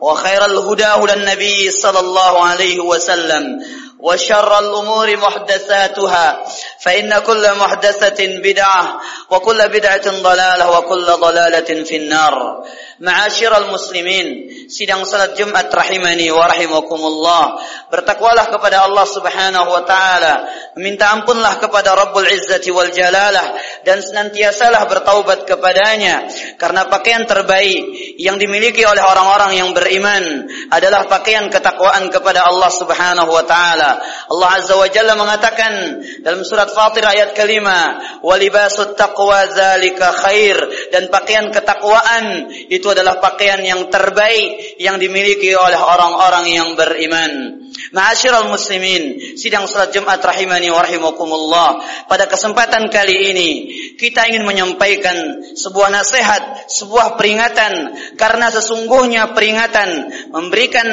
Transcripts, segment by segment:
وخير الهدى هدى النبي صلى الله عليه وسلم وشر الأمور محدثاتها فإن كل محدثة بدعة وكل بدعة ضلالة وكل ضلالة في النار. Ma'asyiral muslimin, sidang salat Jumat rahimani wa rahimakumullah. Bertakwalah kepada Allah Subhanahu wa taala, minta ampunlah kepada Rabbul Izzati wal Jalalah dan senantiasalah bertaubat kepadanya karena pakaian terbaik yang dimiliki oleh orang-orang yang beriman adalah pakaian ketakwaan kepada Allah Subhanahu wa taala. Allah Azza wa Jalla mengatakan dalam surat Fatir ayat kelima, "Wa libasut taqwa zalika khair" dan pakaian ketakwaan itu adalah pakaian yang terbaik yang dimiliki oleh orang-orang yang beriman. Ma'asyiral muslimin, sidang salat Jumat rahimani wa rahimakumullah. Pada kesempatan kali ini kita ingin menyampaikan sebuah nasihat, sebuah peringatan karena sesungguhnya peringatan memberikan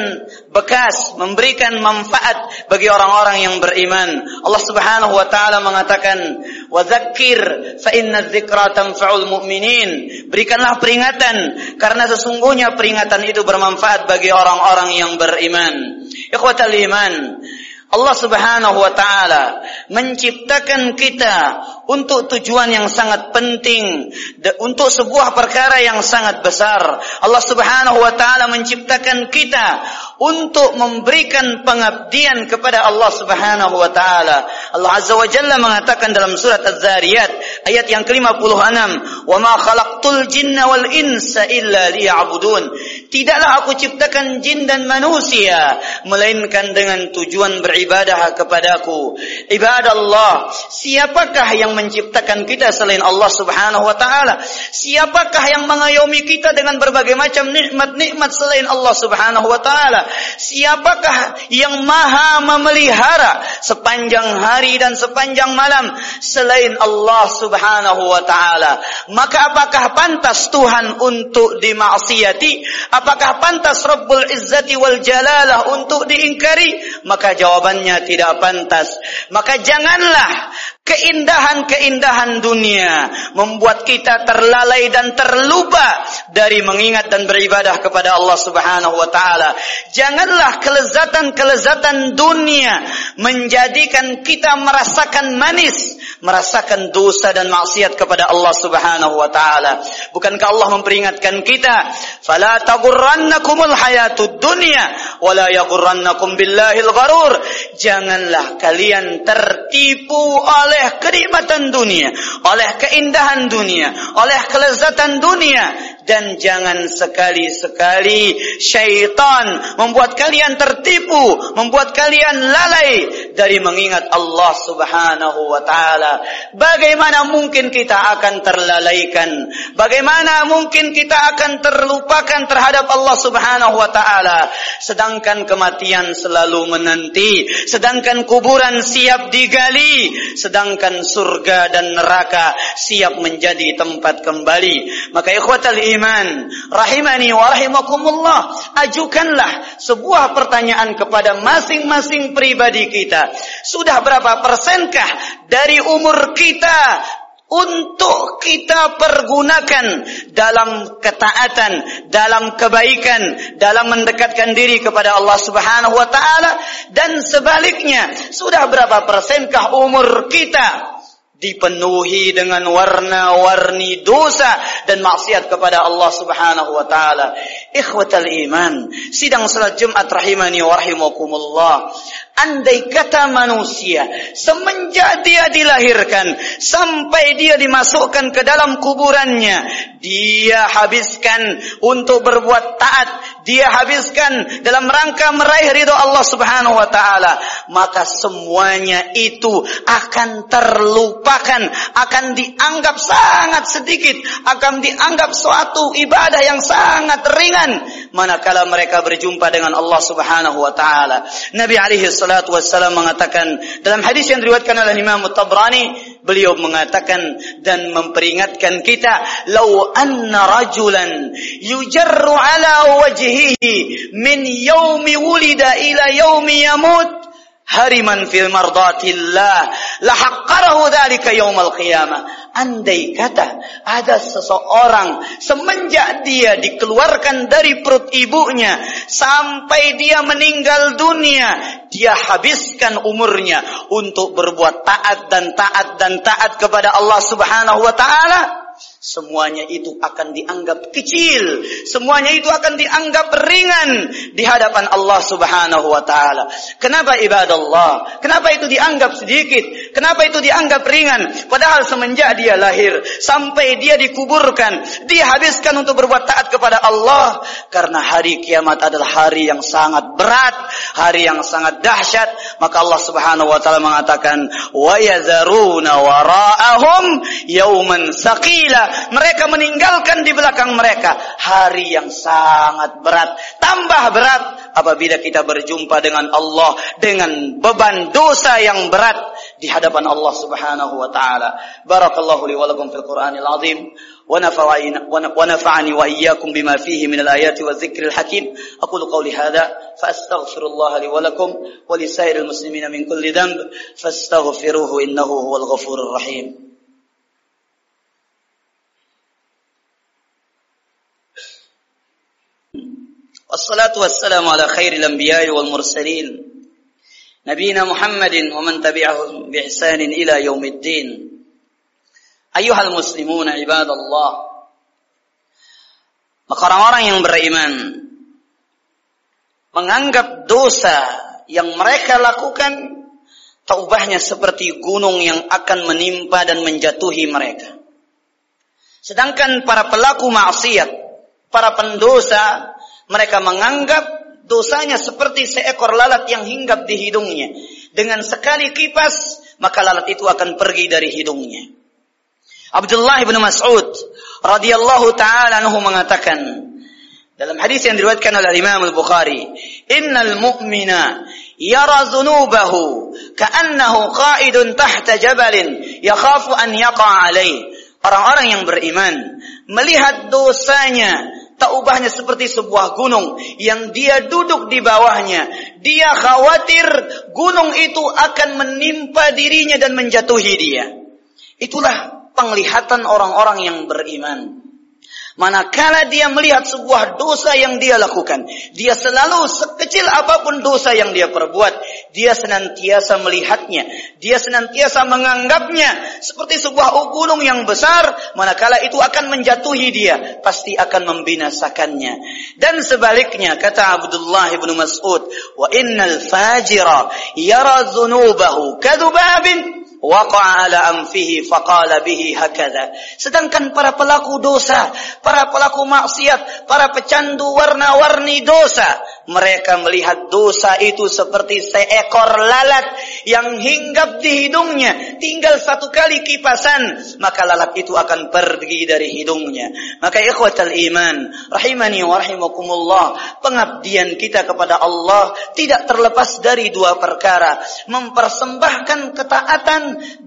bekas, memberikan manfaat bagi orang-orang yang beriman. Allah Subhanahu wa taala mengatakan, "Wa dzakkir fa inna dzikra tanfa'ul mu'minin." Berikanlah peringatan karena sesungguhnya peringatan itu bermanfaat bagi orang-orang yang beriman. Ikhwatal iman, Allah Subhanahu wa taala menciptakan kita untuk tujuan yang sangat penting, untuk sebuah perkara yang sangat besar. Allah Subhanahu wa taala menciptakan kita untuk memberikan pengabdian kepada Allah Subhanahu wa taala. Allah Azza wa Jalla mengatakan dalam surat Az-Zariyat ayat yang ke-56, "Wa ma khalaqtul jinna wal insa illa liya'budun." Tidaklah aku ciptakan jin dan manusia melainkan dengan tujuan beribadah kepadaku. Ibadah Allah, siapakah yang menciptakan kita selain Allah Subhanahu wa taala? Siapakah yang mengayomi kita dengan berbagai macam nikmat-nikmat selain Allah Subhanahu wa taala? Siapakah yang maha memelihara sepanjang hari dan sepanjang malam selain Allah Subhanahu wa taala? Maka apakah pantas Tuhan untuk dimaksiati? Apakah pantas Rabbul Izzati wal Jalalah untuk diingkari? Maka jawabannya tidak pantas. Maka janganlah keindahan-keindahan dunia membuat kita terlalai dan terlupa dari mengingat dan beribadah kepada Allah Subhanahu wa taala. Janganlah kelezatan-kelezatan dunia menjadikan kita merasakan manis, merasakan dosa dan maksiat kepada Allah Subhanahu wa taala. Bukankah Allah memperingatkan kita, "Fala taghurrannakumul hayatud dunya wa la yaghurrannakum billahil gharur." Janganlah kalian tertipu oleh kenikmatan dunia, oleh keindahan dunia, oleh kelezatan dunia dan jangan sekali-sekali syaitan membuat kalian tertipu, membuat kalian lalai dari mengingat Allah Subhanahu wa taala. Bagaimana mungkin kita akan terlalaikan? Bagaimana mungkin kita akan terlupakan terhadap Allah Subhanahu wa taala sedangkan kematian selalu menanti, sedangkan kuburan siap digali, sedang sedangkan surga dan neraka siap menjadi tempat kembali. Maka ikhwatal iman, rahimani wa rahimakumullah, ajukanlah sebuah pertanyaan kepada masing-masing pribadi kita. Sudah berapa persenkah dari umur kita untuk kita pergunakan dalam ketaatan, dalam kebaikan, dalam mendekatkan diri kepada Allah Subhanahu wa taala. Dan sebaliknya, sudah berapa persenkah umur kita dipenuhi dengan warna-warni dosa dan maksiat kepada Allah Subhanahu wa taala. Ikhwatal iman, sidang salat Jumat rahimani wa rahimakumullah. Andai kata manusia semenjak dia dilahirkan sampai dia dimasukkan ke dalam kuburannya, dia habiskan untuk berbuat taat, dia habiskan dalam rangka meraih ridho Allah Subhanahu wa taala, maka semuanya itu akan terlupakan, akan dianggap sangat sedikit, akan dianggap suatu ibadah yang sangat ringan manakala mereka berjumpa dengan Allah Subhanahu wa taala. Nabi alaihi salatu wassalam mengatakan dalam hadis yang diriwayatkan oleh Imam Tabrani, beliau mengatakan dan memperingatkan kita, "Lau anna rajulan yujarru ala wajhihi min yaumi wulida ila yaumi yamut" hariman fil mardatillah lahaqqarahu dzalika yaumal qiyamah andai kata ada seseorang semenjak dia dikeluarkan dari perut ibunya sampai dia meninggal dunia dia habiskan umurnya untuk berbuat taat dan taat dan taat kepada Allah Subhanahu wa taala semuanya itu akan dianggap kecil, semuanya itu akan dianggap ringan di hadapan Allah Subhanahu wa taala. Kenapa ibadah Allah? Kenapa itu dianggap sedikit? Kenapa itu dianggap ringan? Padahal semenjak dia lahir sampai dia dikuburkan, dia habiskan untuk berbuat taat kepada Allah karena hari kiamat adalah hari yang sangat berat, hari yang sangat dahsyat. Maka Allah Subhanahu wa taala mengatakan, "Wa yazaruna wara'ahum yauman saqila." mereka meninggalkan di belakang mereka hari yang sangat berat, tambah berat apabila kita berjumpa dengan Allah dengan beban dosa yang berat di hadapan Allah Subhanahu wa taala. Barakallahu li wa lakum fil Qur'anil azim wa nafa'ani wa iyyakum bima fihi min al ayati wa dhikril hakim. Aqulu qawli hadha fa astaghfirullah li wa lakum wa li sairil muslimin min kulli dhanb fastaghfiruhu innahu huwal ghafurur rahim. والصلاة والسلام على خير الأنبياء والمرسلين نبينا محمد ومن تبعهم بإحسان إلى يوم الدين أيها المسلمون عباد الله Maka orang-orang yang beriman menganggap dosa yang mereka lakukan taubahnya seperti gunung yang akan menimpa dan menjatuhi mereka. Sedangkan para pelaku maksiat, para pendosa mereka menganggap dosanya seperti seekor lalat yang hinggap di hidungnya. Dengan sekali kipas, maka lalat itu akan pergi dari hidungnya. Abdullah bin Mas'ud radhiyallahu taala anhu mengatakan dalam hadis yang diriwayatkan oleh Imam Al-Bukhari, "Innal mu'mina yara dhunubahu ka'annahu qa'idun tahta jabalin yakhafu an yaqa alaih." Orang-orang yang beriman melihat dosanya Taubahnya seperti sebuah gunung yang dia duduk di bawahnya. Dia khawatir gunung itu akan menimpa dirinya dan menjatuhi dia. Itulah penglihatan orang-orang yang beriman. Manakala dia melihat sebuah dosa yang dia lakukan, dia selalu sekecil apa pun dosa yang dia perbuat, dia senantiasa melihatnya, dia senantiasa menganggapnya seperti sebuah gunung yang besar, manakala itu akan menjatuhi dia, pasti akan membinasakannya. Dan sebaliknya kata Abdullah bin Mas'ud, wa innal fajira yara dzunubahu kadubabin waqa'a ala anfihi faqala bihi hakadha. Sedangkan para pelaku dosa, para pelaku maksiat, para pecandu warna-warni dosa, mereka melihat dosa itu seperti seekor lalat yang hinggap di hidungnya. Tinggal satu kali kipasan, maka lalat itu akan pergi dari hidungnya. Maka ikhwatal iman, rahimani wa rahimakumullah, pengabdian kita kepada Allah tidak terlepas dari dua perkara. Mempersembahkan ketaatan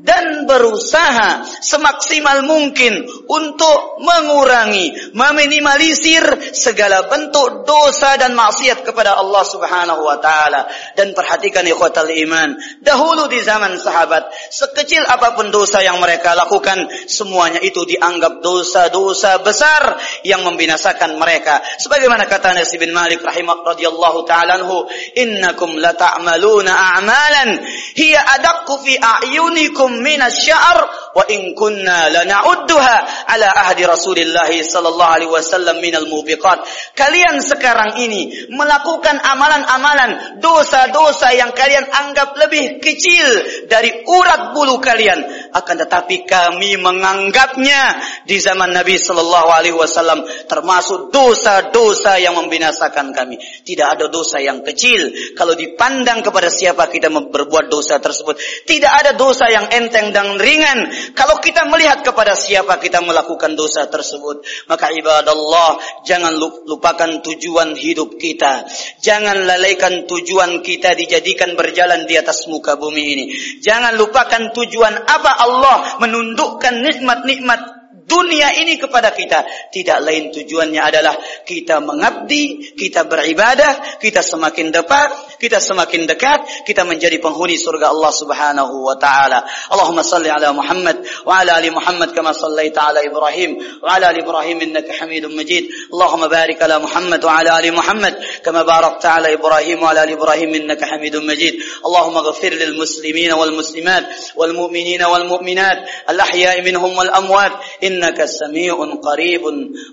dan berusaha semaksimal mungkin untuk mengurangi, meminimalisir segala bentuk dosa dan maksiat kepada Allah Subhanahu wa taala. Dan perhatikan ikhwatal iman dahulu di zaman sahabat sekecil apa pun dosa yang mereka lakukan semuanya itu dianggap dosa-dosa besar yang membinasakan mereka. Sebagaimana kata Anas bin Malik rahimah radhiyallahu taala anhu innakum la ta'maluna a'malan. Hiya adaqqu fi a'yunikum minasy-sya'r wa in kunna lana'udduha ala ahdi Rasulillah sallallahu alaihi wasallam minal mubiqat. Kalian sekarang ini melakukan amalan-amalan dosa-dosa yang kalian anggap lebih kecil dari urat bulu kalian akan tetapi kami menganggapnya di zaman Nabi sallallahu alaihi wasallam termasuk dosa-dosa yang membinasakan kami. Tidak ada dosa yang kecil. Kalau dipandang kepada siapa kita berbuat dosa tersebut tidak ada dosa yang enteng dan ringan. Kalau kita melihat kepada siapa kita melakukan dosa tersebut maka ibadallah jangan lupakan tujuan hidup kita. Jangan lalaikan tujuan kita dijadikan berjalan di atas muka bumi ini. Jangan lupakan tujuan apa Allah menundukkan nikmat-nikmat dunia ini kepada kita. Tidak lain tujuannya adalah kita mengabdi, kita beribadah, kita semakin dekat, kita semakin dekat, kita menjadi penghuni surga Allah Subhanahu wa taala. Allahumma salli ala Muhammad wa ala ali Muhammad kama sallaita ala Ibrahim wa ala ali Ibrahim innaka Hamidum Majid. Allahumma barik ala Muhammad wa ala ali Muhammad kama barakta ala Ibrahim wa ala ali Ibrahim innaka Hamidum Majid. Allahumma ghfir lil muslimin wal muslimat wal mu'minin wal mu'minat al ahya'i minhum wal amwat. إنك سميع قريب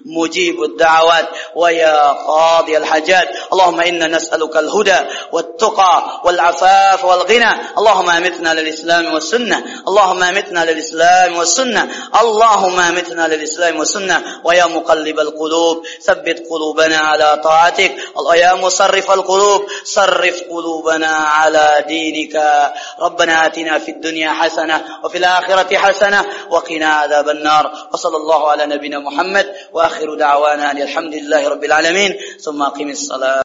مجيب الدعوات ويا قاضي الحاجات اللهم إنا نسألك الهدى والتقى والعفاف والغنى. اللهم أمتنا للإسلام والسنة. اللهم أمتنا للإسلام والسنة. اللهم أمتنا للإسلام والسنة. ويا مقلب القلوب ثبت قلوبنا على طاعتك. يا مصرف القلوب صرف قلوبنا على دينك. ربنا آتنا في الدنيا حسنة وفي الآخرة حسنة وقنا عذاب النار. وصلى الله على نبينا محمد. وآخر دعوانا أن الحمد لله رب العالمين. ثم أقيم الصلاة.